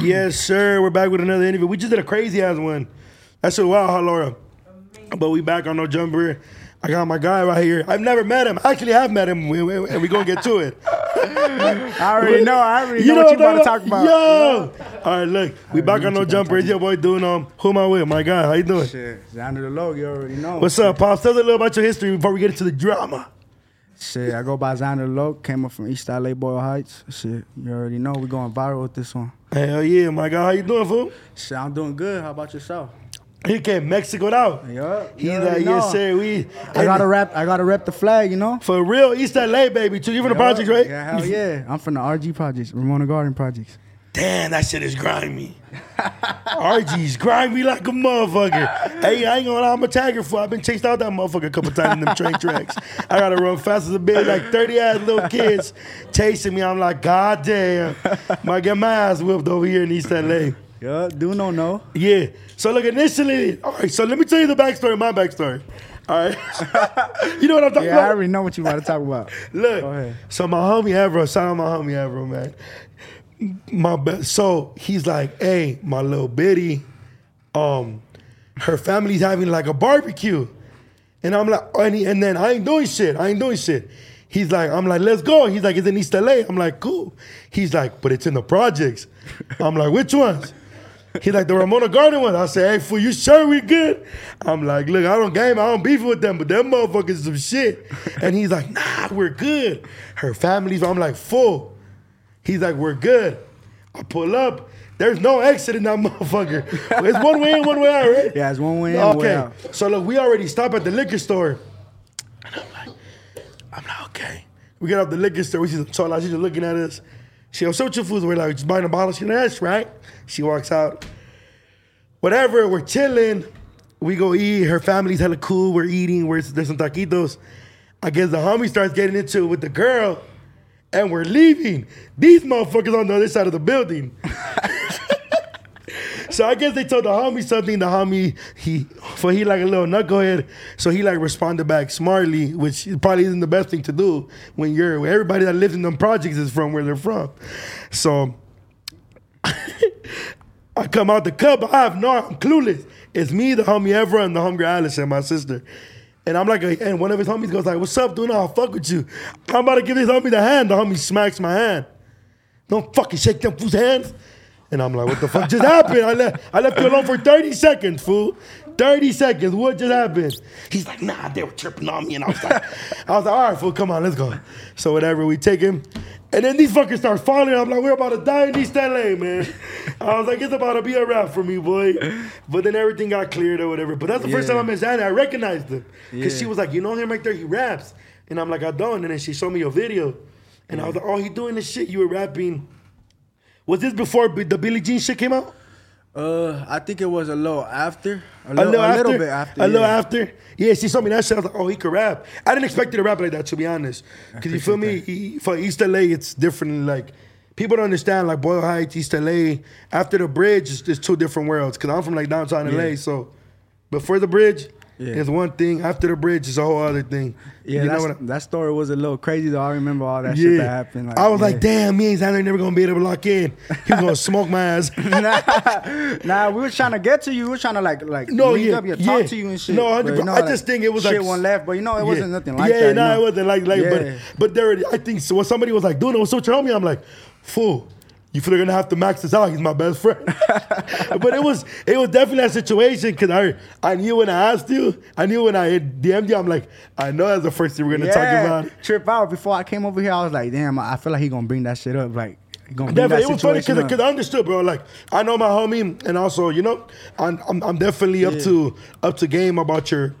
Yes, sir. We're back with another interview. We just did a crazy ass one. That's a wow, huh, Laura? But we back on no jumper. I got my guy right here. I've never met him. Actually, I actually have met him, we- we- and we're gonna get to it. I already know. I already know what you about to talk about. Yo! All right, look, we back on no you jumper. It's your boy doing um. Who am I with? My guy. How you doing? Shit, Xander the Low, you already know. What's up, pops? Tell us a little about your history before we get into the drama. Shit, I go by Xander the Low. Came up from East LA, Boyle Heights. Shit, you already know. We going viral with this one. Hell yeah, my guy. How you doing, fool? Shit, I'm doing good. How about yourself? He came Mexico out. Yup. He's you like, already yes, sir. We I gotta rep. I gotta rep the flag. You know. for real East LA, baby. Too. You from the projects, right? Yeah, hell yeah. I'm from the RG projects, Ramona Garden projects. Damn, that shit is grimy. RG's grimy like a motherfucker. hey, I ain't gonna lie, I'm a tagger for. I've been chased out that motherfucker a couple times in them train tracks. I gotta run fast as a bitch, like 30 ass little kids chasing me. I'm like, God damn. Might get my ass whipped over here in East LA. Yeah, do no no. Yeah. So look, initially, all right, so let me tell you the backstory, my backstory. All right. you know what I'm talking about? Yeah, I already know what you about to talk about. Look, so my homie Avro, shout out my homie Avro, man. My be- so he's like, hey, my little bitty, um, her family's having like a barbecue, and I'm like, and, he, and then I ain't doing shit. I ain't doing shit. He's like, I'm like, let's go. He's like, it's in East LA. I'm like, cool. He's like, but it's in the projects. I'm like, which ones? He's like the Ramona Garden one. I say, hey, fool, you sure we good? I'm like, look, I don't game, I don't beef with them, but them motherfuckers some shit. And he's like, nah, we're good. Her family's, I'm like, full. He's like, we're good. I pull up. There's no exit in that motherfucker. It's one way in, one way out, right? Yeah, it's one way in, one way out. So look, we already stop at the liquor store. And I'm like, I'm like, okay. We get out the liquor store. We see some tall She's just looking at us. She goes, so what your foods? We're like, just buying a bottle. She's like, that's right. She walks out. Whatever, we're chilling. We go eat. Her family's hella cool. We're eating. We're, there's some taquitos. I guess the homie starts getting into it with the girl. And we're leaving. These motherfuckers on the other side of the building. So I guess they told the homie something. The homie he for he like a little knucklehead, so he like responded back smartly, which probably isn't the best thing to do when you're everybody that lives in them projects is from where they're from. So I come out the cup. I have no, I'm clueless. It's me, the homie Evra, and the homie Alice and my sister. And I'm like, and one of his homies goes like, "What's up, dude? I'll fuck with you." I'm about to give this homie the hand. The homie smacks my hand. Don't fucking shake them fool's hands. And I'm like, what the fuck just happened? I left, I left you alone for 30 seconds, fool. 30 seconds. What just happened? He's like, nah, they were tripping on me. And I was like, I was like, all right, fool, come on, let's go. So whatever, we take him. And then these fuckers start falling. I'm like, we're about to die in East LA, man. I was like, it's about to be a wrap for me, boy. But then everything got cleared or whatever. But that's the first time I met Xander. I recognized him. Because she was like, you know him right there? He raps. And I'm like, I don't. And then she showed me a video. And I was like, oh, he doing this shit. You were rapping. Was this before the Billie Jean shit came out? Uh, I think it was a little after. A A little, little, a after, little bit after. A little after. Yeah, she told me that shit. I was like, oh, he could rap. I didn't expect you to rap like that, to be honest. Because you feel me? He, for East LA, it's different. Like, people don't understand, like, Boyle Heights, East LA. After the bridge, it's, it's two different worlds. Because I'm from, like, downtown LA. Yeah. So, before the bridge, Yeah. it's one thing. After the bridge, it's a whole other thing. Yeah, you know what I- that story was a little crazy though. I remember all that shit that happened. Like, I was yeah. like, damn, me and Xander never gonna be able to lock in. He was gonna smoke my ass. nah, nah, we were trying to get to you. We were trying to like like No, yeah, up, yeah, talk to you and shit. No, But, 100 you know, I just think it was shit like- one left, but you know it wasn't nothing like yeah, that. no, know? it wasn't like like Yeah. but but there I think so when somebody was like, dude, what's up, your homie? I'm like, fool. You feel they're gonna have to max this out. He's my best friend. but it was it was definitely that situation because I I knew when I asked you, I knew when I DM'd you, I'm like, I know that's the first thing we're gonna talk about. trip out. Before I came over here, I was like, damn, I feel like he gonna bring that shit up. Like he gonna bring Definitely, it was funny because. I understood, bro. Like I know my homie, and also you know, I'm I'm, I'm definitely up Yeah. to up to game about your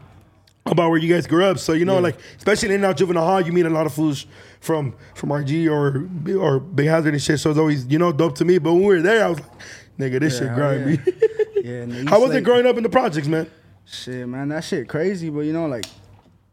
about where you guys grew up. So you know, Yeah. like especially in our juvenile hall, you meet a lot of fools from from RG or or Big Hazard and shit. So it's always you know dope to me. But when we were there, I was like, nigga, this Yeah, shit grimy. Yeah, in the How was it growing up in the projects, man? Shit, man, that shit crazy. But you know, like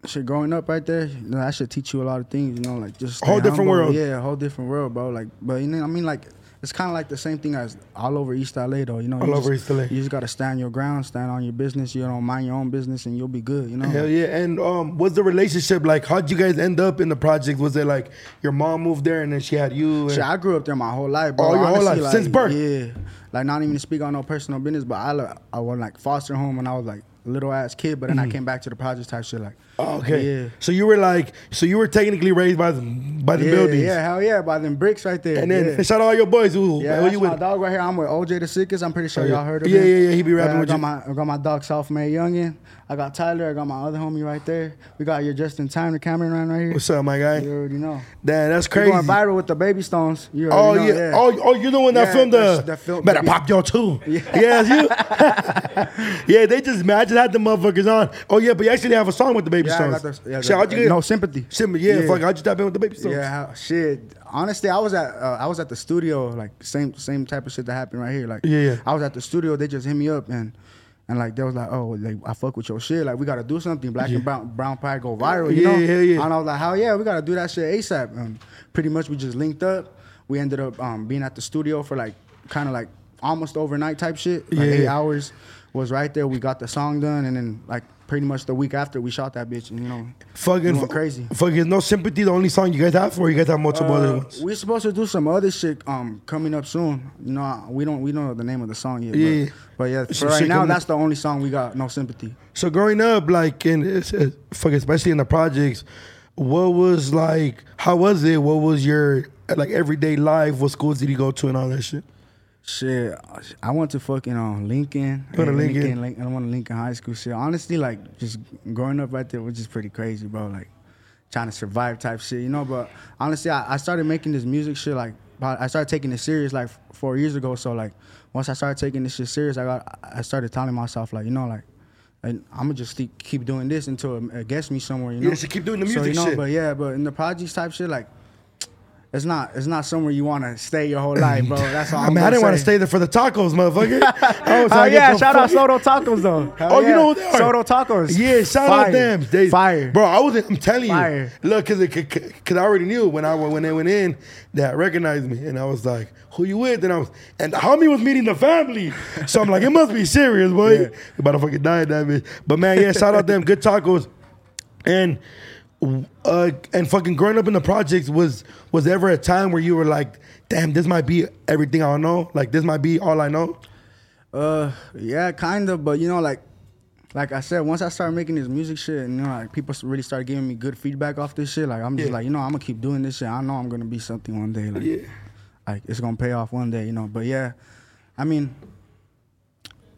shit growing up right there, you know, that should teach you a lot of things. You know, like just a Whole different humble. world. Yeah, a whole different world, bro. Like, but you know, I mean, like. It's kind of like the same thing as all over East LA, though. You know, All you over just, East LA. You just gotta stand your ground, stand on your business. You know, mind your own business, and you'll be good. You know. Hell yeah! And um, what's the relationship like? How'd you guys end up in the project? Was it like your mom moved there and then she had you? Shit, I grew up there my whole life, bro. Oh, your whole Honestly, life, since birth? Yeah. like not even to speak on no personal business, but I I went like foster home when I was like little ass kid, but then I mm-hmm. came back to the projects type shit like. Oh, okay. Yeah. So you were like, so you were technically raised by the by the yeah, buildings. yeah, hell yeah, by them bricks right there. And then yeah. shout out all your boys. Who, Yeah, who that's you my with? dog right here. I'm with OJ the Sickest. I'm pretty sure Oh, y'all heard of Yeah, him. yeah, yeah, yeah. he be rapping I with got you. My, I got my dog South May Youngin. I got Tyler. I got my other homie right there. We got your just in time, the cameraman right here. What's up, my guy? You already know. Damn, that's crazy. going viral with the baby stones. You Oh already yeah. know, Oh, oh, you're the one that Yeah, filmed the. that film- Better the- pop y'all too. Yeah. Yeah, you. yeah, they just man, I just had the motherfuckers on. Oh yeah, but you actually have a song with the Baby Yeah, I got the, yeah, Shit, how'd you get? no sympathy. Simba, yeah, Yeah. fuck, how'd you tap in with the Baby Stones? Yeah, how, shit. Honestly, I was at uh, I was at the studio, like same same type of shit that happened right here. Like, Yeah, yeah. I was at the studio. They just hit me up and and like they was like, oh, like I fuck with your shit. Like we gotta do something. Black and brown brown pride go viral. You Yeah, know? yeah, yeah. And I was like, hell yeah, we gotta do that shit asap. And pretty much we just linked up. We ended up um, being at the studio for like kind of like almost overnight type shit. Like Yeah, eight yeah. hours was right there. We got the song done, and then like pretty much the week after we shot that bitch. And you know, Fucking we crazy. Fucking no sympathy. The only song you guys have, or you guys have multiple other Uh, ones. We're supposed to do some other shit um coming up soon. You know, we don't we don't know the name of the song yet. Yeah. But, but yeah, for right now, that's the only song we got. No sympathy. So growing up, like in it's, it's, fuck, especially in the projects, what was like? How was it? What was your like everyday life? What schools did you go to and all that shit? Shit, I went to fucking um, Lincoln. Go to Yeah, Lincoln. Link- I went to Lincoln High School. Shit, honestly, like just growing up right there was just pretty crazy, bro. Like trying to survive type shit, you know. But honestly, I, I started making this music shit like I started taking it serious like four years ago. So like once I started taking this shit serious, I got I started telling myself like you know like. And I'm gonna just keep, doing this until it, gets me somewhere, you know. Yeah, so keep doing the So, music you know, shit. But yeah, but in the projects type shit, like it's not it's not somewhere you want to stay your whole life, bro. That's all. I I'm mean, I didn't want to stay there for the tacos, motherfucker. Was Oh yeah, shout out Soto Tacos though. Hell Oh, you know who they are? Soto Tacos. Yeah, shout Fire. out them. They, Fire. bro. I was. I'm telling Fire. you, look, cause, it- cause, I already knew when I when they went in that recognized me, and I was like, "Who you with?" And I was, and the homie was meeting the family, so I'm like, it must be serious, boy. Yeah. About to fucking die, that bitch. But man, yeah, shout out them. Good tacos, and uh, and fucking growing up in the projects was was ever a time where you were like, damn, this might be everything I don't know, like this might be all I know. Uh, yeah, kind of, but you know, like, like I said, once I started making this music shit, and you know, like people really started giving me good feedback off this shit. Like I'm just Yeah. like, you know, I'm gonna keep doing this shit. I know I'm gonna be something one day. Like, Yeah. like it's gonna pay off one day, you know. But yeah, I mean,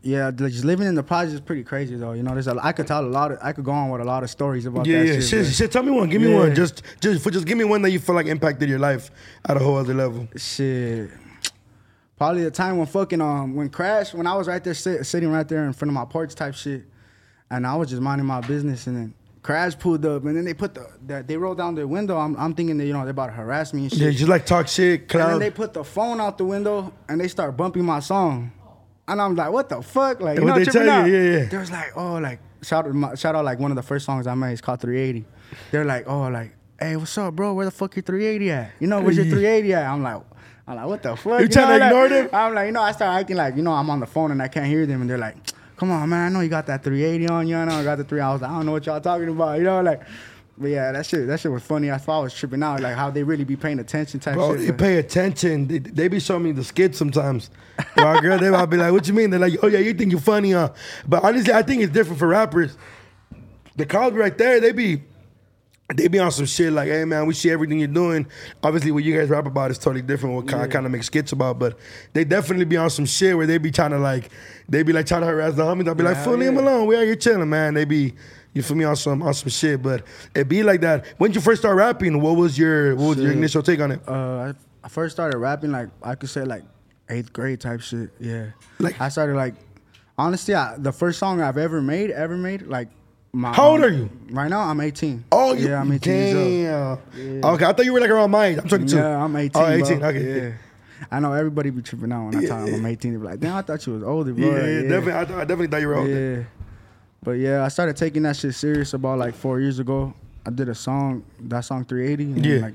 yeah, just living in the project is pretty crazy though. You know, there's a I could tell a lot of I could go on with a lot of stories about Yeah, that yeah. shit. Shit, shit, tell me one. Give me Yeah. one. Just, just, for, just give me one that you feel like impacted your life at a whole other level. Shit. Probably the time when fucking um when Crash when I was right there sit, sitting right there in front of my porch type shit, and I was just minding my business and then Crash pulled up and then they put the, the they rolled down the window. I'm I'm thinking that you know they're about to harass me and shit. Yeah, just like talk shit, and then they put the phone out the window and they start bumping my song, and I'm like, what the fuck? Like you What know, they tell out. you? Yeah, yeah. They was like, oh, like shout out shout out like one of the first songs I made. is called 380. They're like, oh, like hey, what's up, bro? Where the fuck your 380 at? You know, where's your 380 at? I'm like. I'm like, what the fuck? You trying know, to like- ignore them? I'm like, you know, I start acting like, you know, I'm on the phone and I can't hear them, and they're like, come on, man, I know you got that 380 on you. I know I got the three. I was like, I don't know what y'all talking about, you know, like. But yeah, that shit, that shit was funny. I thought I was tripping out, like how they really be paying attention type Bro, shit. they but- pay attention. They, they be showing me the skits sometimes. Our girl, they might be like, "What you mean?" They're like, "Oh yeah, you think you're funny, huh?" But honestly, I think it's different for rappers. The college right there, they be, they be on some shit like, "Hey man, we see everything you're doing." Obviously, what you guys rap about is totally different. What I kind of make skits about, but they definitely be on some shit where they be trying to like, they be like trying to harass the homies. I'll be like, Yeah, "Fool, leave him alone. We out here chilling, man." They be. You feel me on some on some shit, but it be like that. When you first start rapping, what was your what was your initial take on it? Uh, I, I first started rapping like I could say like eighth grade type shit. Yeah, Like- I started like honestly, I, the first song I've ever made, ever made, like my. How old um, are you? Right now, I'm 18. Oh, you, yeah, I'm 18 years old. damn. Okay, I thought you were like around my age. I'm 22. Yeah, I'm 18. Oh, 18. bro. Okay. Yeah. I know everybody be tripping out when I tell them I'm 18. They be like, damn, I thought you was older, bro. Yeah, Like, definitely. I, th- I definitely thought you were older. Yeah. But yeah, I started taking that shit serious about like four years ago. I did a song, that song 380. And Yeah. like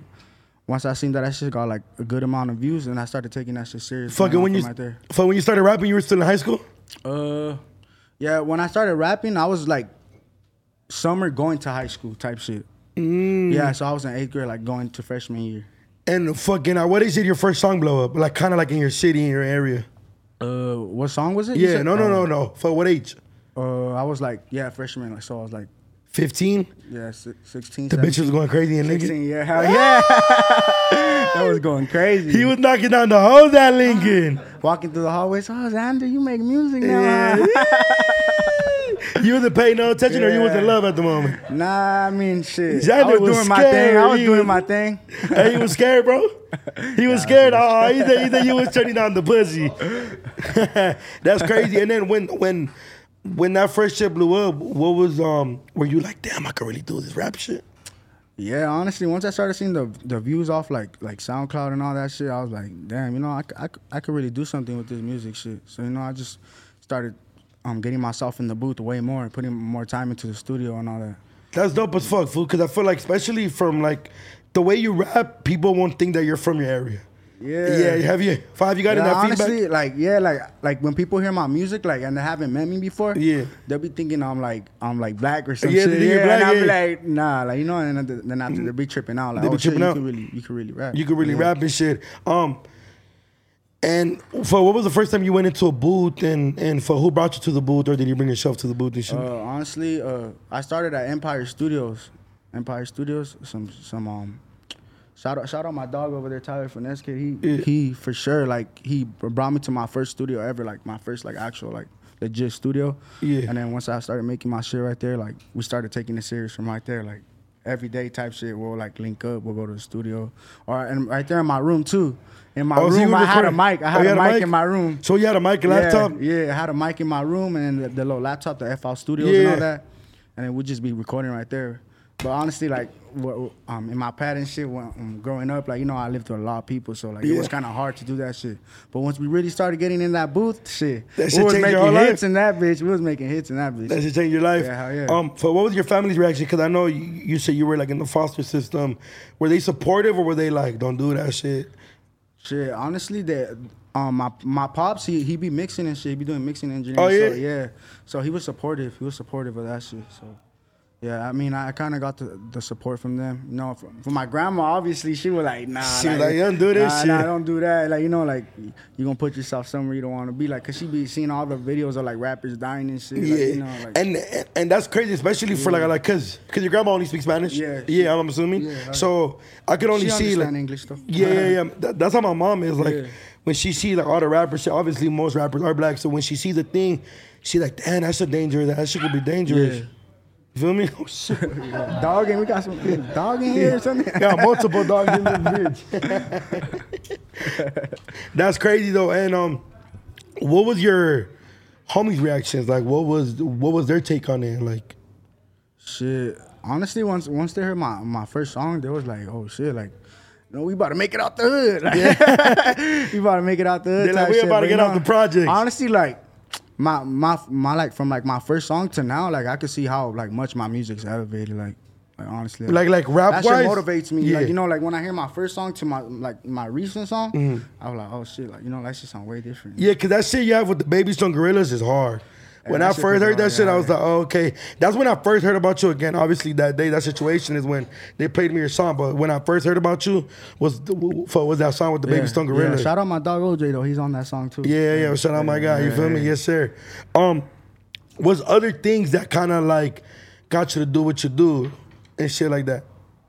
once I seen that that shit got like a good amount of views, and I started taking that shit serious. Fucking when you, right there. fuck, when you started rapping, you were still in high school. Uh, yeah, when I started rapping, I was like summer going to high school type shit. Mm. Yeah, so I was in eighth grade, like going to freshman year. And fucking, uh, what is it? Your first song blow up? Like kind of like in your city, in your area. Uh, what song was it? Yeah, said? no, no, Oh, no, no. For what age? Uh, I was like, yeah, freshman. Like, so I was like, 15? yeah, si- 16. The bitch was going crazy and Lincoln. 16, yeah, hell yeah. that was going crazy. He was knocking down the hoes at Lincoln. walking through the hallway, hallways. Oh, Xander, you make music now. Yeah. huh?" you wasn't paying no attention or you was in love at the moment. Nah, I mean, shit. Xander I was, was doing my thing. I was. He doing was- my thing. hey, he was scared, bro. He was scared. Oh, he said, he said you was turning down the pussy. That's crazy. And then when when when that first shit blew up, what was um? Were you like, damn, I could really do this rap shit? Yeah, honestly, once I started seeing the the views off like like SoundCloud and all that shit, I was like, damn, you know, I, I, I could really do something with this music shit. So you know, I just started um getting myself in the booth way more putting more time into the studio and all that. That's dope as fuck, fool. Because I feel like, especially from like the way you rap, people won't think that you're from your area. Yeah. Yeah. Have you five? You got Yeah, that honestly, feedback? like yeah, like like when people hear my music, like and they haven't met me before, Yeah. they'll be thinking I'm like I'm like black or some Yeah, shit. yeah, black, and I'll be like, nah, like you know, and then, after they be tripping out, like They be oh shit, tripping you out. can really you can really rap. You could really Yeah. rap and shit. Um, and for what was the first time you went into a booth, and and for who brought you to the booth, or did you bring yourself to the booth and shit? Uh, honestly, uh, I started at Empire Studios. Empire Studios, some some um. Shout out, shout out my dog over there, Tyler Finesse kid. He Yeah. he for sure like he brought me to my first studio ever, like my first like actual like legit studio. Yeah. And then once I started making my shit right there, like we started taking it serious from right there, like everyday type shit. We'll like link up, we'll go to the studio, or and right there in my room too. In my Oh, room, I oh, had a mic. I Oh, had you a mic in my room. So you had a mic and laptop. Yeah, yeah, I had a mic in my room and the, the little laptop, the FL Studios and all that, and then we'd just be recording right there. But honestly, like, what, um, in my pad and shit, when um, growing up, like you know, I lived with a lot of people, so like it was kind of hard to do that shit. But once we really started getting in that booth, shit, That we shit was changed your making hits life? in that bitch. We was making hits in that bitch. That should change your life. Yeah, hell yeah. Um, so what was your family's reaction? Because I know you, you said you were like in the foster system. Were they supportive or were they like, don't do that shit? Shit, honestly, that um my my pops he he be mixing and shit. He be doing mixing engineering. Oh, yeah? So, yeah. So he was supportive. He was supportive of that shit. So. Yeah, I mean, I kind of got the, the support from them. You know, from, from my grandma, obviously, she was like, nah. She was like, you "Don't do this nah, shit." Nah, don't do that. Like, you know, like, you're going to put yourself somewhere you don't want to be. Like, because she be seeing all the videos of, like, rappers dying and shit. Yeah, Like, you know, like, and, and and that's crazy, especially for like like cause cause your grandma only speaks Spanish. Yeah. yeah, I'm assuming. Yeah, right. so I could only see like English, though. Yeah, yeah, yeah. That- that's how my mom is. Like Yeah. when she see like all the rappers, she, obviously most rappers are black. So when she sees the thing, she like, damn, that's a danger. That shit could be dangerous. Yeah. You feel me? Oh shit. Dog, and we got some dog in here or something. Got multiple dogs in this bitch. That's crazy though. And um, what was your homies' reactions? Like, what was what was their take on it? Like, Shit. Honestly, once once they heard my my first song, they was like, "Oh shit!" Like, no, we about to make it out the hood. Like, we about to make it out the hood. They're like, "We shit. about to But, get off know, the project. Honestly, like my my my like from like my first song to now, like I could see how like much my music's elevated. Like, like honestly, Like- like rap that wise? shit motivates me. Yeah. Like you know, like when I hear my first song to my like my recent song, Mm-hmm. I was like, "Oh shit!" Like you know, that shit sound way different. yeah, cause that shit you have with the Baby Stone Gorillas is hard. When I first heard that shit, I was like, oh, okay. That's when I first heard about you again. Obviously, that day, that situation is when they played me your song. But when I first heard about you, was the, for was that song with the Baby Stone yeah. Gorillas? Shout out my dog OJ though. He's on that song too. Yeah, yeah. Shout out my guy. You Yeah, feel me? Yes, sir. Um, was other things that kind of like got you to do what you do and shit like that.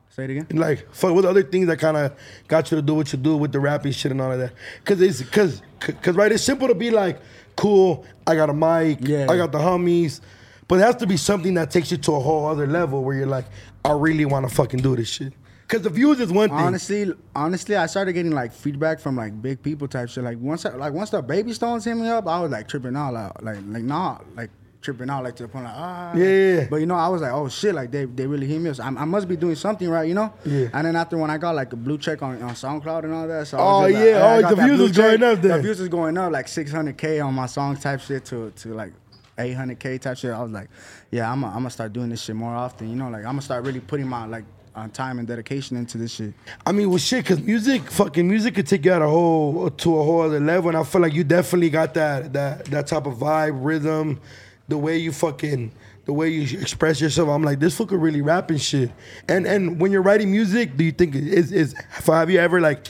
Say it again. Like, fuck, what other things that kind of got you to do what you do with the rapping shit and all of that? Cause it's cause cause right, it's simple to be like, cool. I got a mic. Yeah. I got the homies. But it has to be something that takes you to a whole other level where you're like, I really want to fucking do this shit. Cause the views is one thing. Honestly, honestly, I started getting like feedback from like big people type shit. Like once, I, like once the baby stones hit me up, I was like tripping all out, like like like nah, like tripping out, like to the point like ah. Yeah, yeah, yeah. But you know, I was like, oh shit, like they they really hit me. So I, I must be doing something right, you know. Yeah. And then after when I got like a blue check on, on SoundCloud and all that, so I Oh, was just like, yeah. Oh, the views is going up there. The views is going up like 600k on my songs type shit to to like. 800k type shit. I was like, yeah, I'm gonna start doing this shit more often. You know, like I'm gonna start really putting my like uh, time and dedication into this shit. I mean, well, shit, cause music, fucking music, could take you out a whole to a whole other level, and I feel like you definitely got that that that type of vibe, rhythm, the way you fucking, the way you express yourself. I'm like, this fucker really rap and shit. And and when you're writing music, do you think is is have you ever like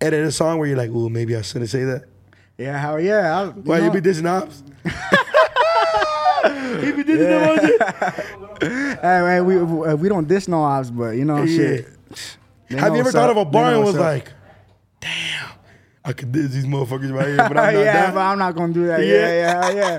edited a song where you're like, oh, maybe I shouldn't say that? Yeah, hell yeah. I, you Why you be dissing ops? he be dissing them on shit. hey, man, we we- don't diss no ops, but you know Yeah. shit. They Have know you ever thought up. of a bar and was up. like, damn, I could diss these motherfuckers right here, but I'm not yeah, but I'm not gonna do that. Yeah. Yeah, yeah, yeah.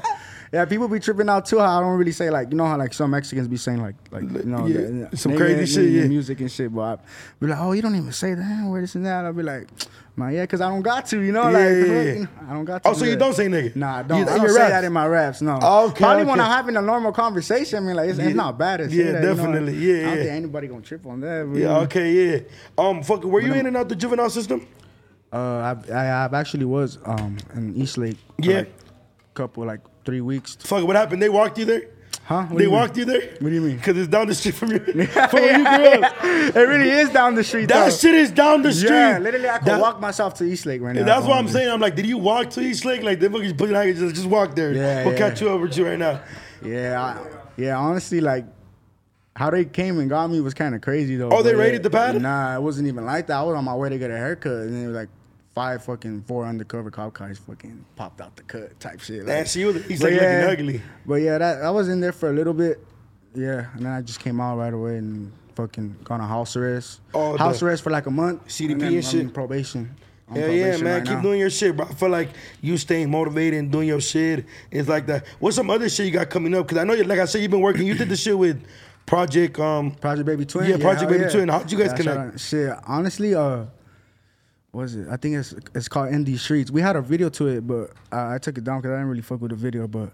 Yeah, people be tripping out too. How I don't really say like you know how like some Mexicans be saying like like you know Yeah, the- some crazy shit, yeah. music and shit. But I be like, oh, you don't even say that. Where this and that. I'll be like, man, yeah, because I don't got to. You know, like Yeah, yeah, you know, I don't got to. Oh, so you that. don't say nigga? Nah, I don't. in I don't say raps? that in my raps. No. Okay, Probably when okay. I'm having a normal conversation. I mean, like it's, Yeah. it's not bad say Yeah, that. you know? definitely. Yeah, I don't yeah. think anybody gonna trip on that. you Yeah, okay, yeah. Um, fuck, were you in and out the juvenile system? Uh, I, I I've actually was um in East Lake. Yeah. like, couple like three weeks. Fuck, what happened? They walked you there? Huh? What they you mean? walked you there? What do you mean? Because it's down the street from you. from where you grew up. it really is down the street. That though. shit is down the street. Yeah, literally, I could That- walk myself to East Lake right now. That's what I'm saying. I'm like, did you walk to East Lake? Like, they fucking put like, just, just walk there. Yeah, we'll yeah. catch you over to you right now. Yeah, I, yeah. Honestly, like how they came and got me was kind of crazy though. Oh, they raided yeah, the pad? Nah, it wasn't even like that. I was on my way to get a haircut, and they were like five fucking four undercover cop cars fucking popped out the cut type shit. Like, you was- but Lake yeah, looking ugly. But yeah, that I was in there for a little bit. Yeah, and then I just came out right away and fucking gone on house arrest. Oh, house arrest for like a month. CDP and, then and shit. probation. Yeah, yeah, man. right Keep now. doing your shit, bro. I feel like you staying motivated and doing your shit. It's like that. What's some other shit you got coming up? Because I know, you, like I said, you've been working. You did the shit with Project. Um, Project Baby Twin. Yeah, Project hell Baby Twin. How'd you guys shout connect? Shit, honestly, uh, was it? I think it's it's called Indie Streets. We had a video to it, but I, I took it down because I didn't really fuck with the video. But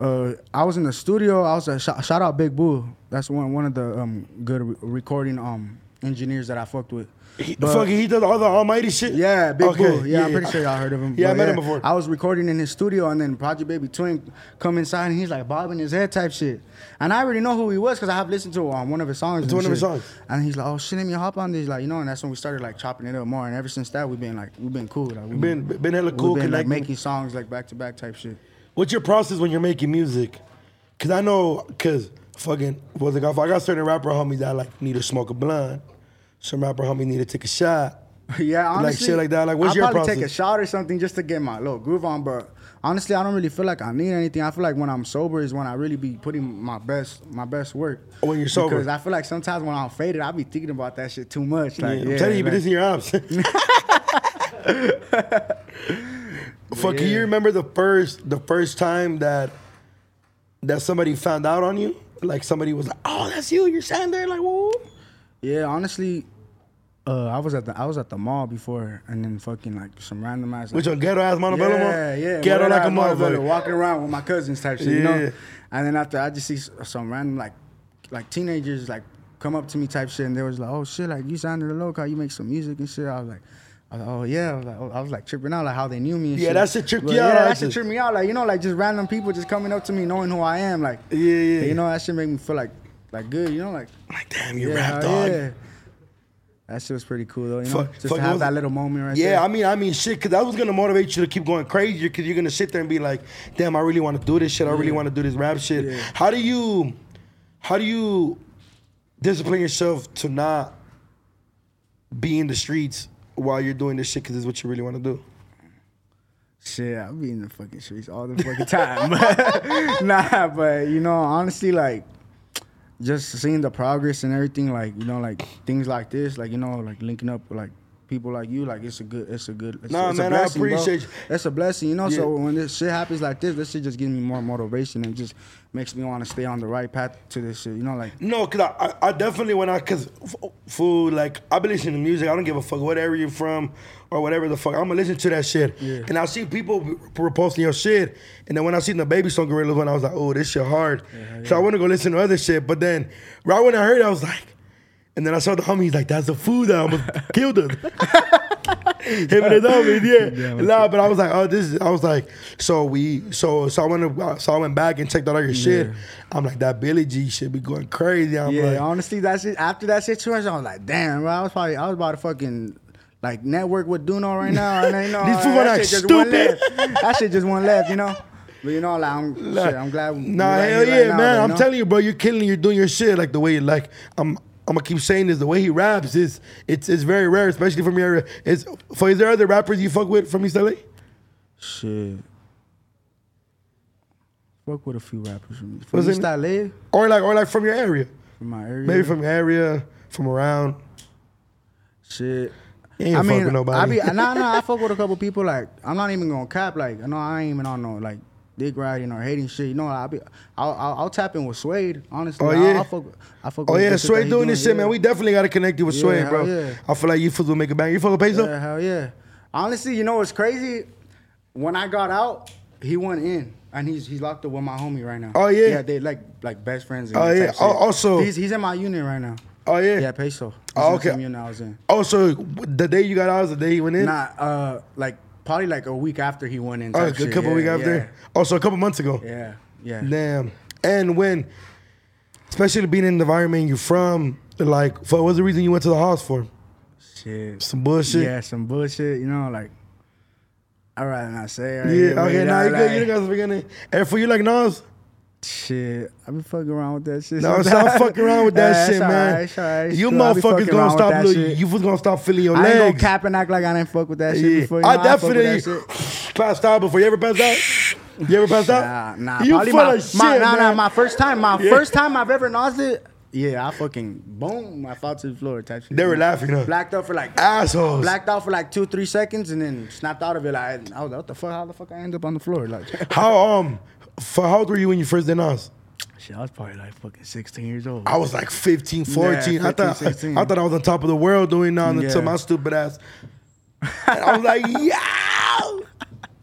uh, I was in the studio. I was a shout, shout out Big Boo. That's one one of the um good re- recording um engineers that I fucked with. he, But- fucking, he does all the almighty shit. yeah, Big Okay, Boo. Yeah, I'm pretty sure y'all heard of him. Yeah, I But met him before. I was recording in his studio, and then Project Baby Twin come inside, and he's like bobbing his head type shit. And I already know who he was because I have listened to um, one of his songs. It's and one of his songs. And he's like, "Oh shit, let me hop on this." Like, you know, and that's when we started like chopping it up more. And ever since that, we've been like, we've been cool. Like, we've Been been hella we've cool. been like making songs like back to back type shit. What's your process when you're making music? Cause I know, cause fucking was it? I got certain rapper homies that like need to smoke a blunt. Some rapper homies need to take a shot. yeah, Like honestly, shit like that. Like, what's I'll your probably take a shot or something just to get my little groove on. But honestly, I don't really feel like I need anything. I feel like when I'm sober is when I really be putting my best my best work. Oh, when you're sober. because I feel like sometimes when I'm faded, I be thinking about that shit too much. Like, I'm yeah, telling you, but this is your ops. Fuck, can you remember the first the first time that that somebody found out on you? Like somebody was like, "Oh, that's you. You're standing there like, whoa." Yeah, honestly, uh, I was at the I was at the mall before, and then fucking like some random ass. Which like, one? Ghetto ass Montebello? Yeah, yeah. Ghetto like a motherfucker. Walking around with my cousins type shit, you know. And then after I just see some random like like teenagers like come up to me type shit, and they was like, "Oh shit, like you sounded a local, you make some music and shit." I was like. I was like, oh yeah, I was like, oh, I was like tripping out, like how they knew me. And Yeah, shit. that shit tripped But you out, Yeah, that shit tripped me out. Like you know, like just random people just coming up to me, knowing who I am. Like Yeah, yeah. you know, that shit make me feel like like good. You know, like Like, damn, you yeah, rap dog. yeah. That shit was pretty cool though. You know, Fuck- just fuck, to have was- that little moment right Yeah, there. Yeah, I mean, I mean, shit, because that was gonna motivate you to keep going crazy Because you're gonna sit there and be like, "Damn, I really want to do this shit. I really want to do this rap shit." How do you, how do you discipline yourself to not be in the streets while you're doing this shit? Because it's what you really want to do. Shit, I'll be in the fucking streets all the fucking time. Nah, but you know, honestly, like just seeing the progress and everything, like you know, like things like this, like you know, like linking up like people like you, like it's a good, it's a good. It's, Nah, it's man, a I blessing, bro. appreciate you. It's a blessing, you know. Yeah. So when this shit happens like this, this shit just gives me more motivation and just makes me want to stay on the right path to this shit. You know, like No, cause I, I, I definitely when I cause food like I be listening to music. I don't give a fuck whatever you're from or whatever the fuck. I'm gonna listen to that shit. Yeah. And I see people reposting your shit. And then when I seen the Baby Stone Gorilla one, I was like, oh, this shit hard. So I want to go listen to other shit. But then right when I heard, it, I was like, and then I saw the homie. He's like, that's the food that almost killed him. Him and his homies, yeah. nah, but I was like, oh, this is. I was like, so we, so so I went, so I went back and checked out all your shit. Yeah. I'm like, that Billy G shit be going crazy. I'm yeah, like, honestly, that's it. After that situation, I was like, damn, bro. I was probably, I was about to fucking like network with Duno right now, and you know, These people that are shit just stupid. That shit just one left, you know. But you know, like I'm, shit, I'm glad. Nah, right hell yeah, right now, man. I'm know? telling you, bro, you're killing. You're doing your shit like the way you like. I'm. I'm gonna keep saying this. The way he raps is it's it's very rare, especially from your area. It's for is there other rappers you fuck with from East LA? Shit. Fuck with a few rappers from, from East LA, Or like, or like from your area, from my area. maybe from your area, from around. shit. You ain't I mean, with nobody. I be nah nah. I fuck with a couple people. Like I'm not even gonna cap. Like I know I ain't even on no like dick riding or hating shit. You know, I'll be I'll I'll, I'll tap in with Suede. Honestly, Oh, yeah? I'll fuck. I fuck. Oh yeah, that Sway doing this shit, yeah. man. We definitely gotta connect you with Yeah, Sway, bro. yeah. I feel like you fools will make a bang. You fuck with Peso? Yeah, hell yeah. Honestly, you know what's crazy? When I got out, he went in. And he's he's locked up with my homie right now. Oh, yeah? yeah. They like like best friends. And Oh, yeah. Oh, also- he's he's in my unit right now. Oh yeah. Yeah, peso. He's Oh, okay. unit I was in. Oh, so the day you got out was the day he went in? Nah, uh, like probably like a week after he went in. Oh, a shit. couple yeah, weeks after. Oh, so a couple months ago. Yeah, yeah. Damn. And when, especially being in the environment you're from, like, what was the reason you went to the house for? Shit. Some bullshit. Yeah, some bullshit. You know, like. I'd rather not say. Right Yeah. okay. you Now you good. You like, got the beginning. And for you, like nos. Shit, I be fucking around with that shit. No, stop fucking around with that Yeah, shit, man. alright, it's alright, you cool. Motherfuckers gonna stop. Look, you was gonna stop feeling your I ain't gonna cap and act like I didn't fuck with that shit Yeah. before. You I know, definitely passed out before. You ever passed out? You ever passed out? Nah, nah. You probably full my, of shit, my, nah, nah, my first time, my Yeah. first time I've ever it. Yeah, I fucking boom, I fell to the floor. Type shit. They were laughing, huh? Blacked out for like Assholes. blacked out for like two, three seconds, and then snapped out of it. Like I was like, what the fuck? How the fuck I end up on the floor? Like, How um, for how old were you when you first did nos? shit, I was probably like fucking sixteen years old. I was like 15, 14. I 15, thought 16. I thought I was on top of the world doing nos Yeah. until my stupid ass. And I was like, yeah.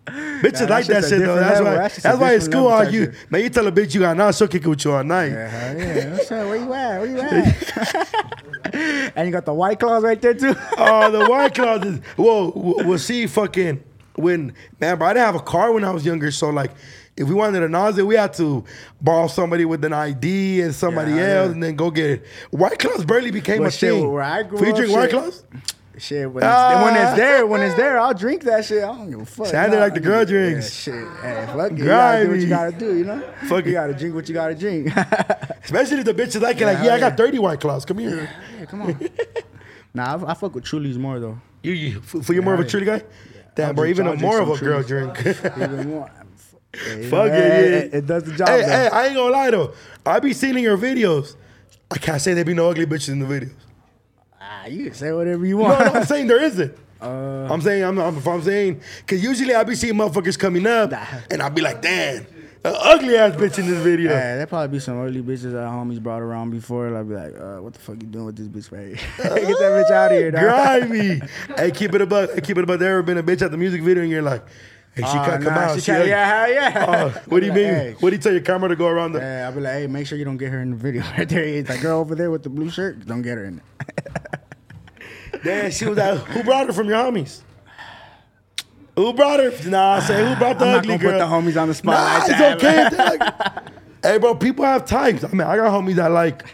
Bitches that like that shit though. That's level. why. That's That's why in school on you, man. You tell a bitch you got nos, she'll kick it with you all night. Yeah, yeah. What's up? Where you at? Where you at? and you got the white claws right there too. Oh, the white claws is whoa. We'll see. Fucking when man, bro. I didn't have a car when I was younger, so like. If we wanted a Nas, we had to borrow somebody with an ID and somebody Yeah, else, yeah. and then go get it. White Claws barely became But a shit, thing. where I grew For you drink White shit. Claws? Shit, when it's, Ah. when it's there, when it's there, I'll drink that shit. I don't give a fuck. Sounded like the girl Yeah, drinks. shit, hey, fuck it. You gotta do what you gotta do, you know? Fuck you it. gotta drink what you gotta drink. Especially if the bitch is like, it, like, Yeah, yeah, I got 30 White Claws. Come here. yeah, come on. nah, I, I fuck with Trulies more though. You, you, for you more of a Yeah. truly guy? Damn, bro, even a more of a girl drink. Even more. Yeah, Fuck know, it, yeah. it, does the job. Hey, hey, I ain't gonna lie though. I be seeing your videos. I can't say there be no ugly bitches in the videos. Ah, you can say whatever you want. no, I'm saying there isn't. Uh, I'm saying I'm, I'm, I'm saying because usually I be seeing motherfuckers coming up, Nah. and I be like, damn, an ugly ass bitch in this video. Yeah, there probably be some ugly bitches that homies brought around before. I'd be like, uh, what the fuck you doing with this bitch right here? Get that bitch out of here, dog. Grimy. hey, keep it about. Hey, keep it about. There ever been a bitch at the music video and you're like, hey, she Uh, can't come nah, out. She She can't, ugly. yeah, hell yeah. Uh, what do you mean? hey. What do you tell your camera to go around the? Yeah, I'll be like, hey, make sure you don't get her in the video right there. It's like girl over there with the blue shirt. Don't get her in it. Damn, she was like, who brought her from your homies? Who brought her? Nah, I say who brought the I'm not ugly gonna girl? put the homies on the spot Nah, like it's that. okay. like- hey, bro, people have types. I mean, I got homies that like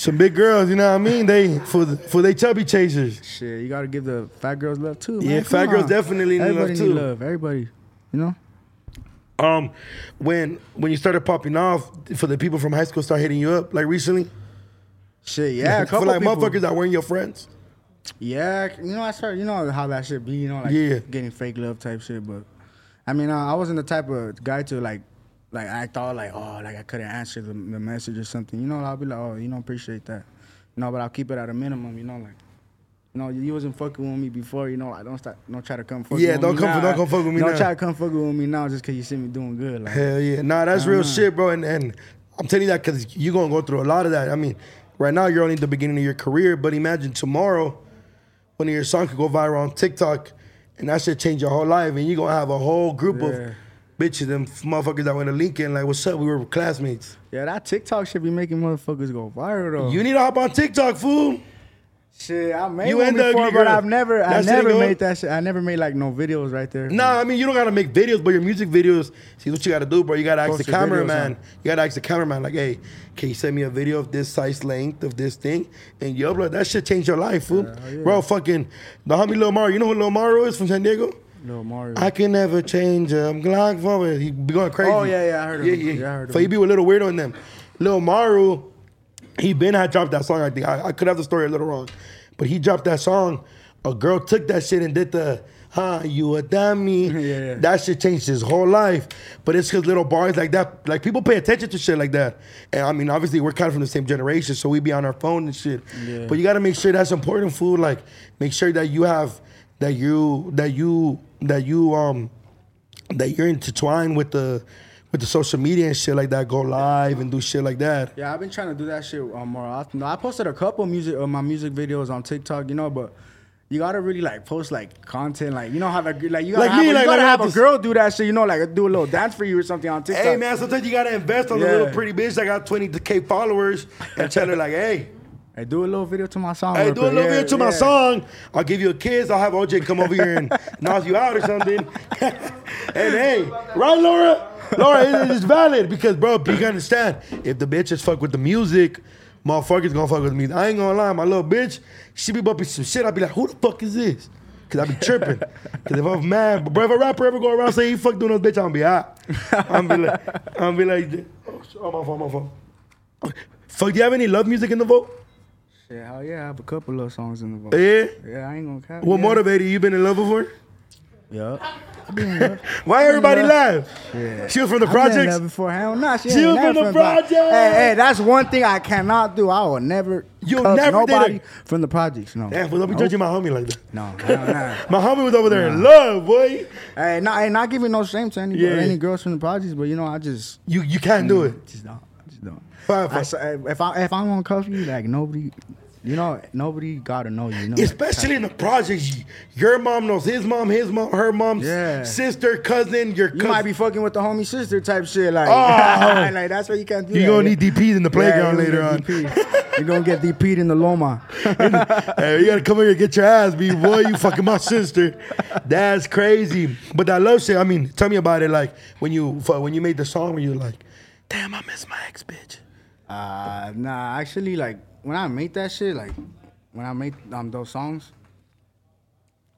some big girls. You know what I mean? They for the, for they chubby chasers. Shit, you gotta give the fat girls love too. Man. Yeah, man. fat Come girls definitely need love, Everybody too. Need love. Everybody, you know. Um, when when you started popping off, for the people from high school start hitting you up like recently. Shit, yeah. A for like people. motherfuckers that weren't your friends. Yeah, you know, I started. You know how that shit be. You know, like Yeah. getting fake love type shit. But I mean, uh, I wasn't the type of guy to like, like I thought like, oh, like I couldn't answer the, the message or something. You know, I'll be like, oh, you know, appreciate that. You know, but I'll keep it at a minimum. You know, like. You know, you wasn't fucking with me before. You know, I don't start. Don't try to come fuck. Yeah, with don't me come now. don't come fuck with me Don't now. try to come fucking with me now just cause you see me doing good. Like, Hell yeah, nah, that's real know. shit, bro. And and I'm telling you that because you're gonna go through a lot of that. I mean, right now you're only at the beginning of your career, but imagine tomorrow, one of your songs could go viral on TikTok, and that should change your whole life, and you're gonna have a whole group Yeah. of bitches, them motherfuckers that went to Lincoln, like, what's up? We were classmates. yeah, that TikTok should be making motherfuckers go viral though. You need to hop on TikTok, fool. Shit, I made You one before, but. I've never, I never made that shit. I never made like no videos right there. Nah, I mean you don't gotta make videos, but your music videos. See what you gotta do, bro. You gotta ask Post the your videos, cameraman. huh? You gotta ask the cameraman, like, hey, can you send me a video of this size length of this thing? And you upload that shit change your life, fool. yeah. Bro, fucking the homie Lil Mario. You know who Lil Mario is from San Diego? Lil Mario. I can never change uh, him. Glock forward. He be going crazy. Oh, yeah, yeah, I heard yeah, him. Yeah, Yeah, I heard So he be with Little Weirdo in them. Lil Mario, he been had dropped that song. I think I, I could have the story a little wrong, but he dropped that song. A girl took that shit and did the huh, you a dummy. Yeah, yeah. That shit changed his whole life. But it's because little bars like that, like people pay attention to shit like that. And I mean, obviously we're kind of from the same generation, so we be on our phone and shit. Yeah. But you gotta make sure that's important food. Like make sure that you have that you that you that you um that you're intertwined with the with the social media and shit like that. Go live and do shit like that. Yeah, I've been trying to do that shit um, more often. I posted a couple music of my music videos on TikTok, you know, but you gotta really like post like content, like you know how like like you gotta Like have, me, a, like- gotta like I have a girl do that shit, you know, like do a little dance for you or something on TikTok. Hey man, sometimes you gotta invest on Yeah. little pretty bitch that got 20k followers and tell her like, hey, Hey, do a little video to my song. hey, do a little Yeah, video to my song. I'll give you a kiss. I'll have OJ come over here and knock you out or something. and hey, right, Laura? Laura, it is valid because, bro, you can understand if the bitches fuck with the music, motherfuckers gonna fuck with me. I ain't gonna lie, my little bitch, she be bumping some shit. I'll be like, who the fuck is this? Cause I be tripping. Cause if I'm mad, but bro, if a rapper ever go around saying he fuck doing those bitch, I'm gonna be hot. I'm be like, I'm be like, oh, oh my phone, my phone. Fuck, do you have any love music in the vote? Yeah, hell yeah, I have a couple little songs in the vote. Yeah. Yeah, I ain't gonna cap. What yeah. motivated you? You been in love before? Yeah. I've been in love. Why everybody love. laugh? Yeah. She was from the I've been in projects. love before. Hell no, she, She was never from the from projects. projects. Hey, hey, that's one thing I cannot do. I will never You'll cuss never did nobody it. from the projects. No. Damn, well, don't be Nope. judging my homie like that. No, hell no. My homie was over there in love, boy. Hey, not, hey, not giving no shame to any, Yeah. any girls from the projects, but you know, I just, You you can't do mm, it. just don't, just don't. Fine, I if I if I'm gonna cuff you, like nobody, you know, nobody gotta know you. you know, Especially in the projects, your mom knows his mom, his mom, her mom's Yeah. sister, cousin, your you cousin. might be fucking with the homie sister type shit. Like, Oh. like that's why you can't do you that. gonna need DPs in the playground later on. You're gonna get DP'd in the Loma. hey, you gotta come here and get your ass beat, boy. You fucking my sister. That's crazy. But that love shit. I mean, tell me about it. Like when you fu- when you made the song, where you like, damn, I miss my ex bitch. Uh, nah, actually, like when I made that shit, like when I made um those songs,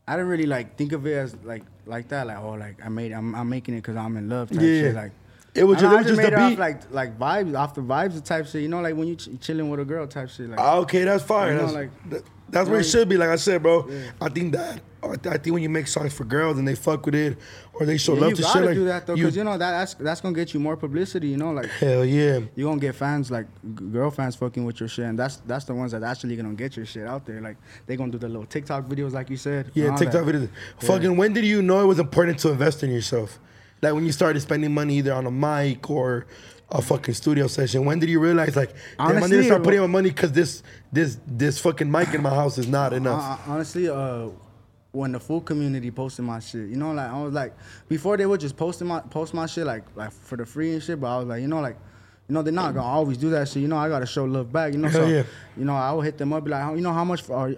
I didn't really like think of it as like like that. Like oh, like I made I'm, I'm making it because I'm in love type Yeah. shit. Like It was I ju- know, it was just just made the it beat. off like like vibes, off the vibes type shit. You know, like when you ch- chilling with a girl type shit. Like Ah, Okay, that's fire. You know, that's like- that- that's where it should be. Like I said, bro. I think that I th- I think when you make songs for girls and they fuck with it or they show yeah, love you to shit, like do that though, because you, know that that's that's gonna get you more publicity. You know, like hell yeah. you gonna get fans like girl fans fucking with your shit, and that's that's the ones that actually gonna get your shit out there. Like they gonna do the little TikTok videos, like you said. Yeah, TikTok that. videos. Fucking when did you know it was important to invest in yourself? Like when you started spending money either on a mic or a fucking studio session. When did you realize like damn, I need to start uh, putting my money because this this this fucking mic in my house is not enough. Uh, honestly, uh, when the full community posted my shit, you know, like I was like, before they would just posting my post my shit like like for the free and shit, but I was like, you know, like. You know they're not gonna always do that shit. You know I gotta show love back. You know, Hell so yeah. you know I would hit them up, be like, you know how much for?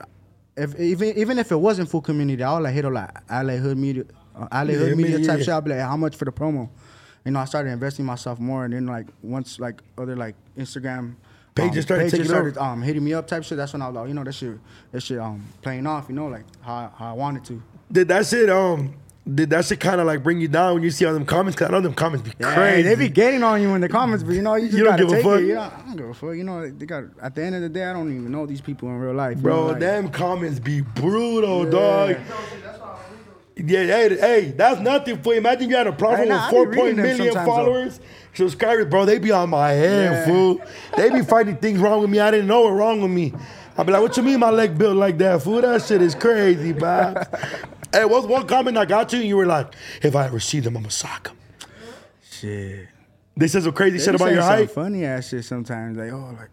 If even even if it wasn't full community, I would like hit up like LA Hood Media, uh, Yeah, Hood Media yeah, type yeah. shit. I'll be like, how much for the promo? You know, I started investing myself more, and then like once like other like Instagram Pages um, started taking started um hitting me up type shit. That's when I was like, you know, that shit, that shit um playing off. You know, like how how I wanted to. Did that shit um did that shit kind of like bring you down when you see all them comments? Cause I know them comments be Yeah, crazy. they be getting on you in the comments, but you know, you just You don't gotta give a fuck? it. You know, I don't give a fuck. You know, they got at the end of the day, I don't even know these people in real life. you Bro, know, like- them comments be brutal, dog. Yeah, hey, hey, that's nothing for you. Imagine you had a platform with four point million sometimes, though. followers, subscribers, bro. They be on my head, Yeah. fool. They be finding things wrong with me. I didn't know what wrong with me. I be like, what you mean my leg built like that, fool? That shit is crazy, Bob. hey, what's one comment I got you and you were like, if I ever see them, I'ma sock them. shit. They said some crazy They shit about your height. funny ass shit sometimes. Like, oh, like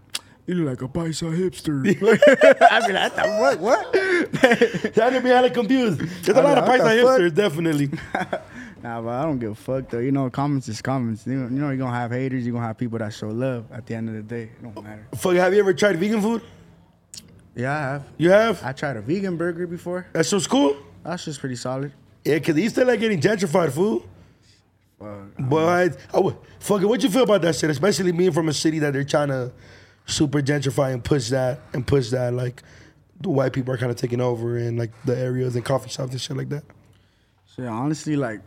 you look like a bicep hipster. I be like, what? What? That be hella confused. There's a lot of mean, Python what the fuck? hipsters, definitely. Nah, but I don't give a fuck though. You know, comments is comments. You know, you you're gonna have haters. You're gonna have people that show love. At the end of the day, it don't matter. Fuck, have you ever tried vegan food? Yeah, I have. You have? I tried a vegan burger before. That's shit's cool. That's just pretty solid. Yeah, cause they still like getting gentrified food. But I, I fuck it, what you feel about that shit? Especially being from a city that they're trying to super gentrify and push that and push that like the white people are kind of taking over in like the areas and coffee shops and shit like that. So honestly, like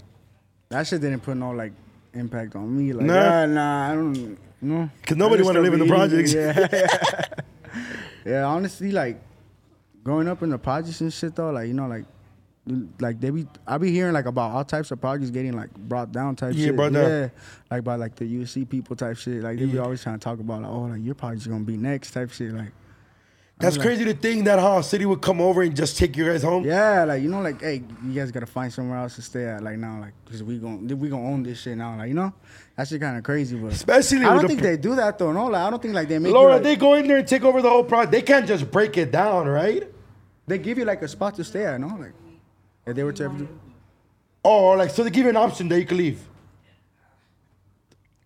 that shit didn't put no like impact on me. Like, Nah. nah, nah, I don't. Know, 'Cause nobody I wanna live in the projects. it, Yeah. yeah, honestly, like growing up in the projects and shit though, like you know, like like they be I be hearing like about all types of projects getting like brought down type Yeah, shit. brought down. Yeah, like by like the USC people type shit. Like they be always trying to talk about like oh like your project's gonna be next type shit. Like That's like- crazy to think that how a city would come over and just take you guys home. yeah, like you know like hey you guys gotta find somewhere else to stay at like now like because we gon' we gonna own this shit now like you know that's just kind of crazy but Especially I don't think they do that though. No, like I don't think like they make you, like- they go in there and take over the whole project. They can't just break it down, right? they give you like a spot to stay at. No, like if they were to ever do. Oh, like so they give you an option that you can leave.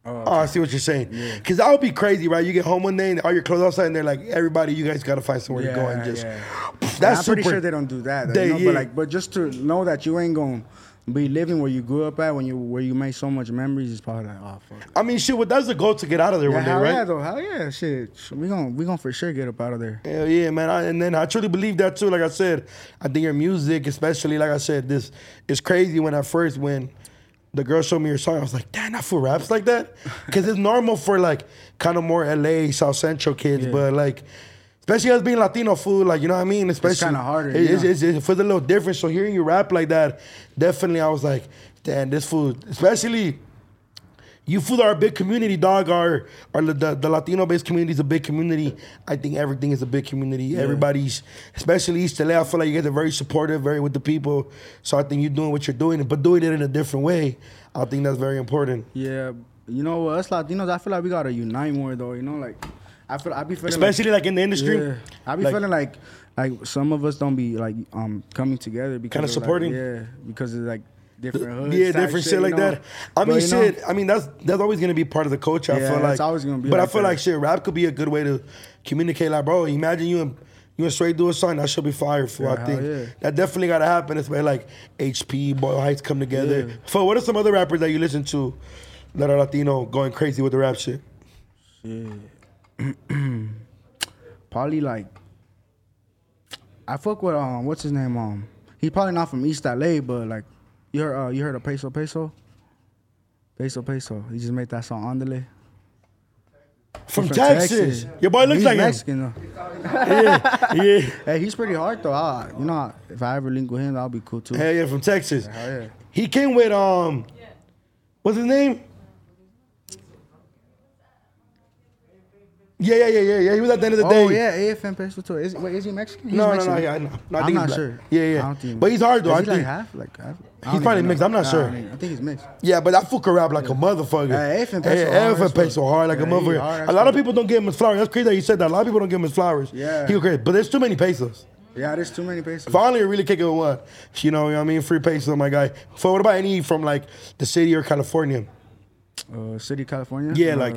Oh, Oh, I see what you're saying. Because that would be crazy, right? You get home one day and all your clothes outside, and they're like, "Everybody, you guys got to find somewhere to go and just." yeah. That's I'm super. pretty sure they don't do that. They- you know? yeah. But like, but just to know that you ain't gonna be living where you grew up at when you where you made so much memories is probably like, oh fuck. I mean, shit. Well, that's the goal to get out of there Yeah, one day, hell right? yeah, though. Hell yeah, shit. We gonna we gonna for sure get up out of there. Hell yeah, man. I, and then I truly believe that too. Like I said, I think your music, especially like I said, this is crazy. When I first when the girl showed me your song, I was like, damn, that fool raps like that. Because it's normal for like kind of more LA, South Central kids, Yeah. but like. Especially us being Latino food, like you know what I mean. Especially kinda harder, It, you it's, it's, it feels a little different. So hearing you rap like that, definitely, I was like, damn, this food. Especially you food are a big community, dog. Our, our the, the Latino based community is a big community. I think everything is a big community. Everybody's, especially East LA. I feel like you guys are very supportive, very with the people. So I think you're doing what you're doing, but doing it in a different way. I think that's very important. Yeah, you know us Latinos, I feel like we gotta unite more though. You know, like I feel I be feeling Especially like in the industry. yeah, I be Like- feeling like like some of us don't be like um coming together because Kinda of, like, supporting? yeah, because of like different hoods. Yeah, different shit, like you know? that. I But, mean, know, shit. I mean, that's that's always gonna be part of the culture. I Yeah, feel like always gonna be But I feel that. like shit. Rap could be a good way to communicate. Like, bro, imagine you and you and Straight do a song that should be fire for. Yeah, I think yeah. that definitely gotta happen. It's where like HP, Boyle Heights come together. Yeah. For what are some other rappers that you listen to that are Latino going crazy with the rap shit? probably like I fuck with um what's his name um he's probably not from East LA but like you heard uh, you heard of Peso Peso Peso Peso he just made that song Andale From, He's Texas. Your boy looks He's like him. Mexican though Yeah, yeah. hey he's pretty hard though I, you know if I ever link with him that'll be cool too Hell yeah, from Texas. Hell yeah. He came with um, what's his name? Yeah, yeah, yeah, yeah, yeah. He was at the end of the day. oh yeah AFM Peso too is, wait, is he Mexican He's No, no, no, yeah, I know. No, I I'm think not he's black. sure Yeah, yeah. I don't think, But he's hard, though. is I he like half like half? He's probably know. mixed. I'm not Nah, sure. I think- I think he's mixed Yeah, but that fucker rap like a motherfucker. Yeah, Hey, Peso hard Elfin as Peso fuck. hard like a Yeah, he motherfucker. hard A lot of people don't give him his flowers. That's crazy that you said that. A lot of people don't give him his flowers. Yeah. He was great. But there's too many pesos. yeah there's too many pesos Finally, I really kick it with one, you know, you know what I mean? Free pesos, my guy. So what about any from like the city or California? uh, City California Yeah, Uh, like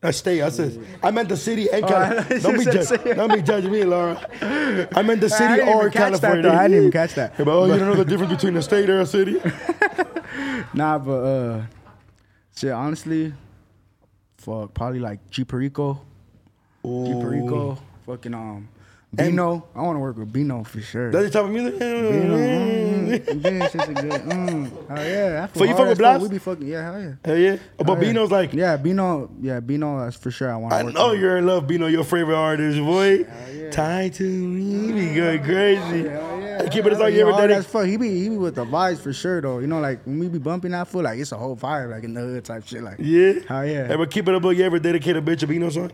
I stay. I said I meant the city and Oh, California. I don't be judge, don't be judging me, Laura. I meant the city or catch that, California. I didn't even catch that. Yeah, but, oh, you don't know the difference between a state or a city? Nah, but uh, shit. Honestly, fuck, probably like G Perico, G Perico, fucking um, Bino. I want to work with Bino for sure. That's your type of music. Bino, mm, yeah, it's a good. Mm, oh yeah, that So you fuck with as Blast? We be fucking. Yeah, hell yeah. Hell yeah. But yeah. Bino's like, Yeah, Bino. Yeah, Bino. That's for sure. I want to I know you're in love, Bino, your favorite artist, boy. yeah. Tied to me, be going crazy. Hell yeah. Keep it as all you ever hard did as fuck. He be he be with the vibes for sure though. You know, like when we be bumping that fool, like it's a whole vibe, like in the hood type shit. Like Yeah. Hell yeah. Ever keep it up, you ever dedicate a bitch a Bino song?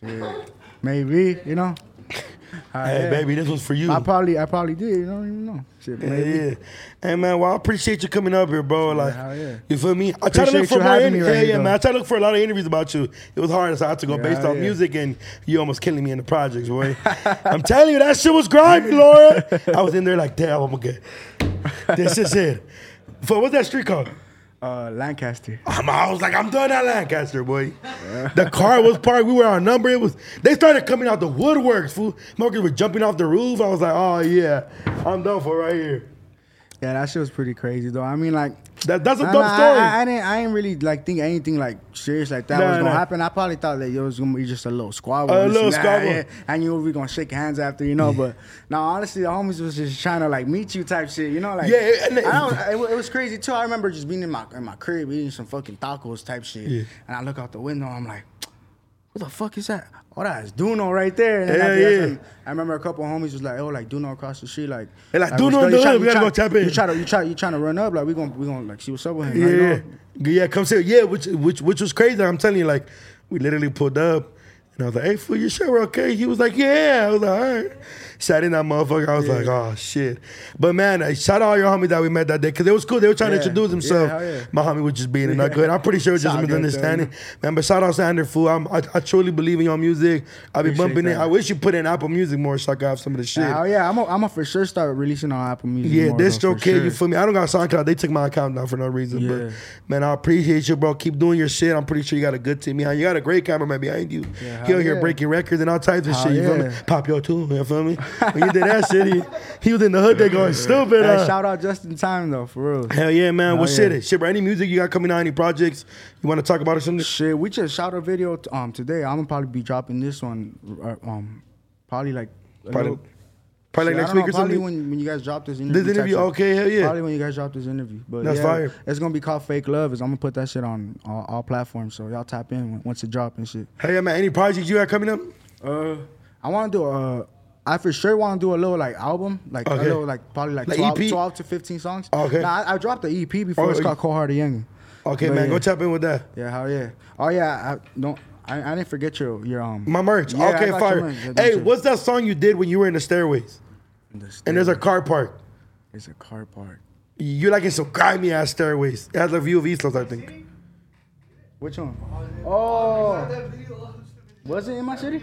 Shit. Maybe, you know. Hell Hey, yeah. baby, this was for you. I probably I probably did. You don't even know. Shit, Yeah, maybe. yeah. Hey man, well I appreciate you coming up here, bro. Like, yeah. you feel me? I try to look for more. yeah, right yeah, man. I try to look for a lot of interviews about you. It was hard, so I had to go Yeah, based off yeah. music, and you almost killing me in the projects, boy. I'm telling you, that shit was grimy, Laura. I was in there like, damn, I'm gonna get. This is it. For what's that street called? Uh, Lancaster. I'm, I was like, I'm done at Lancaster, boy. The car was parked. We were on number. It was. They started coming out the woodworks, fool. Smokers were jumping off the roof. I was like, oh yeah, I'm done for right here. Yeah, that shit was pretty crazy though. I mean, like. That, that's a Nah, dope nah, story. I, I, I didn't. I didn't really like think anything like serious like that Nah, was gonna nah. happen. I probably thought that it was gonna be just a little squabble. A little and squabble. yeah. And you were gonna shake hands after, you know. But now, honestly, the homies was just trying to like meet you type shit, you know. Like, Yeah, and it- I don't, it, it was crazy too. I remember just being in my in my crib eating some fucking tacos type shit, Yeah. and I look out the window. I'm like. what the fuck is that? Oh, that's Duno right there. And then Yeah, after yeah. I remember a couple homies was like, oh, like Duno across the street, like. They like, what's Duno the try- we gotta try- go tap in. You try to, you try, you trying to run up, like we gonna, we gonna like see what's up with him. Yeah, Like, yeah, yeah. Come see, yeah, which which which was crazy. I'm telling you, like we literally pulled up, and I was like, "Hey, fool, you sure we're okay?" He was like, "Yeah." I was like, "All right." Sat in that motherfucker. I was like, "Oh shit!" But man, uh, shout out all your homies that we met that day because it was cool. They were trying to introduce Yeah, themselves. yeah. My homie was just being a nut good. I'm pretty sure it was just misunderstanding, man. But shout out Xander, fool. I'm, I I truly believe in your music. I be Appreciate bumping it. I wish you put in Apple Music more so I could have some of the shit. Oh yeah, I'm a, I'm a for sure start releasing on Apple Music. Yeah, this though, Kid, sure. you feel me? I don't got SoundCloud. They took my account down for no reason. Yeah. But man, I appreciate you, bro. Keep doing your shit. I'm pretty sure you got a good team behind you. You got a great cameraman behind you. Yeah, He'll hear breaking records and all types of shit. You feel me? Pop your too. You feel me? When you did that shit, he, he was in the hood there going stupid. Hey, uh. shout out just in time though, for real. Hell yeah, man. What Hell shit? yeah. Shit, bro. Any music you got coming out? Any projects you want to talk about or something? Shit, we just shot a video t- um today. I'm gonna probably be dropping this one uh, um probably like Probably- little- Probably I next week know, or probably something. when, when you guys drop this interview. This interview, okay, hell yeah. Probably when you guys drop this interview. But That's yeah, fire. It's gonna be called Fake Love. Is I'm gonna put that shit on all, all platforms. So y'all tap in once it drop and shit. Hell yeah, man. Any projects you got coming up? Uh, I want to do a. I for sure want to do a little like album, like Okay. a little like probably like, Like 12, EP? 12 to 15 songs. Okay. Nah, I, I dropped the EP before. Oh, it's called Cold Hearted Young. Okay, But man. Go yeah. tap in with that. Yeah, hell yeah. Oh yeah, I don't. I, I didn't forget your your um. My merch. Yeah, okay, got fire. merch. Yeah, Hey, you- what's that song you did when you were in the stairways? And there's a car park. There's a car park. You're like in some grimy ass stairways. It has a view of East Los, I think. Which one? Oh, was it in my city?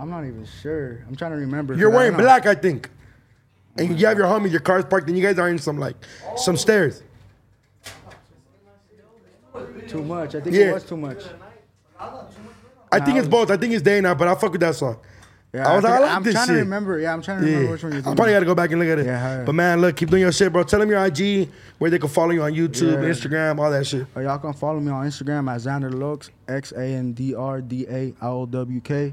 I'm not even sure. I'm trying to remember. You're wearing don't black, I think. And you have your homie, your car's parked, and you guys are in some like some stairs. Too much. I think Yeah. it was too much. I think it's both. I think it's day now, but I fuck with that song. Yeah, I was like, I like I'm this trying shit. to remember. Yeah, I'm trying to remember Yeah. which one you're doing. I probably gotta go back and look at it. Yeah, hell yeah. But man, look, keep doing your shit, bro. Tell them your IG, where they can follow you on YouTube, Yeah. Instagram, all that shit. Uh, y'all can follow me on Instagram at Xander Lux, X A N D R D A I O W K.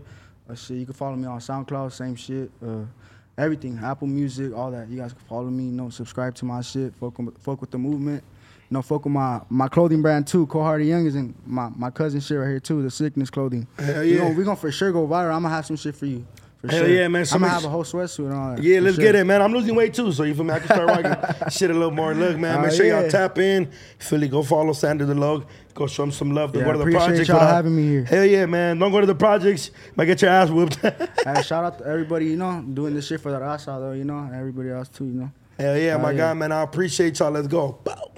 Uh, shit, you can follow me on SoundCloud, same shit. Uh, everything, Apple Music, all that. You guys can follow me. You know, subscribe to my shit. Fuck, with- fuck with the movement. You know, fuck with my, my clothing brand too. Cold Hearted Young is in my, my cousin shit right here too. The Sickness Clothing. Hell yeah. gonna, we gonna for sure go viral. I'm gonna have some shit for you. For Hell sure. yeah, man. I'm gonna have a whole sweatsuit and all that. Yeah, let's sure. get it, man. I'm losing weight too, so you feel me? I can start rocking shit a little more. Look, man, make sure y'all tap in. Philly, go follow Xander the Log. Go show them some love. Yeah, go to the appreciate projects. y'all having me here. Hell yeah, man. Don't go to the projects. Might get your ass whooped. Hey, shout out to everybody, you know, doing this shit for the Raza though, you know, and everybody else too, you know. Hell yeah, my yeah. guy, man. I appreciate y'all. Let's go. Bow.